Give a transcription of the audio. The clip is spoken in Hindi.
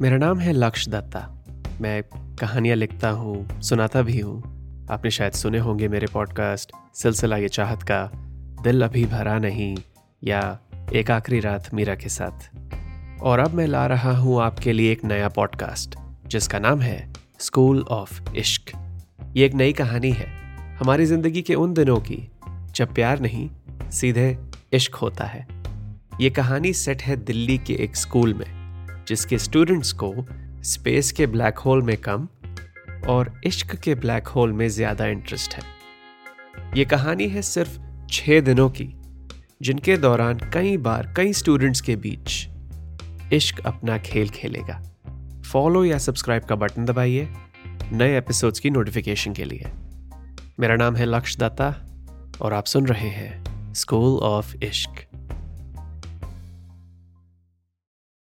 मेरा नाम है लक्ष्य दत्ता मैं कहानियाँ लिखता हूँ, सुनाता भी हूँ। आपने शायद सुने होंगे मेरे पॉडकास्ट, सिलसिला ये चाहत का, दिल अभी भरा नहीं, या एक आखिरी रात मीरा के साथ। और अब मैं ला रहा हूँ आपके लिए एक नया पॉडकास्ट, जिसका नाम है स्कूल ऑफ़ इश्क। ये एक नई कहानी है, हमारी ज़िंदगी के उन दिनों की, जब प्यार नहीं, सीधे इश्क होता है। ये कहानी सेट है दिल्ली के एक स्कूल में। जिसके स्टूडेंट्स को स्पेस के ब्लैक होल में कम और इश्क के ब्लैक होल में ज़्यादा इंटरेस्ट है। ये कहानी है सिर्फ़ छह दिनों की, जिनके दौरान कई बार कई स्टूडेंट्स के बीच इश्क अपना खेल खेलेगा। फॉलो या सब्सक्राइब का बटन दबाइए, नए एपिसोड्स की नोटिफिकेशन के लिए। मेरा नाम है लक्ष्य दत्ता और आप सुन रहे हैं स्कूल ऑफ़ इश्क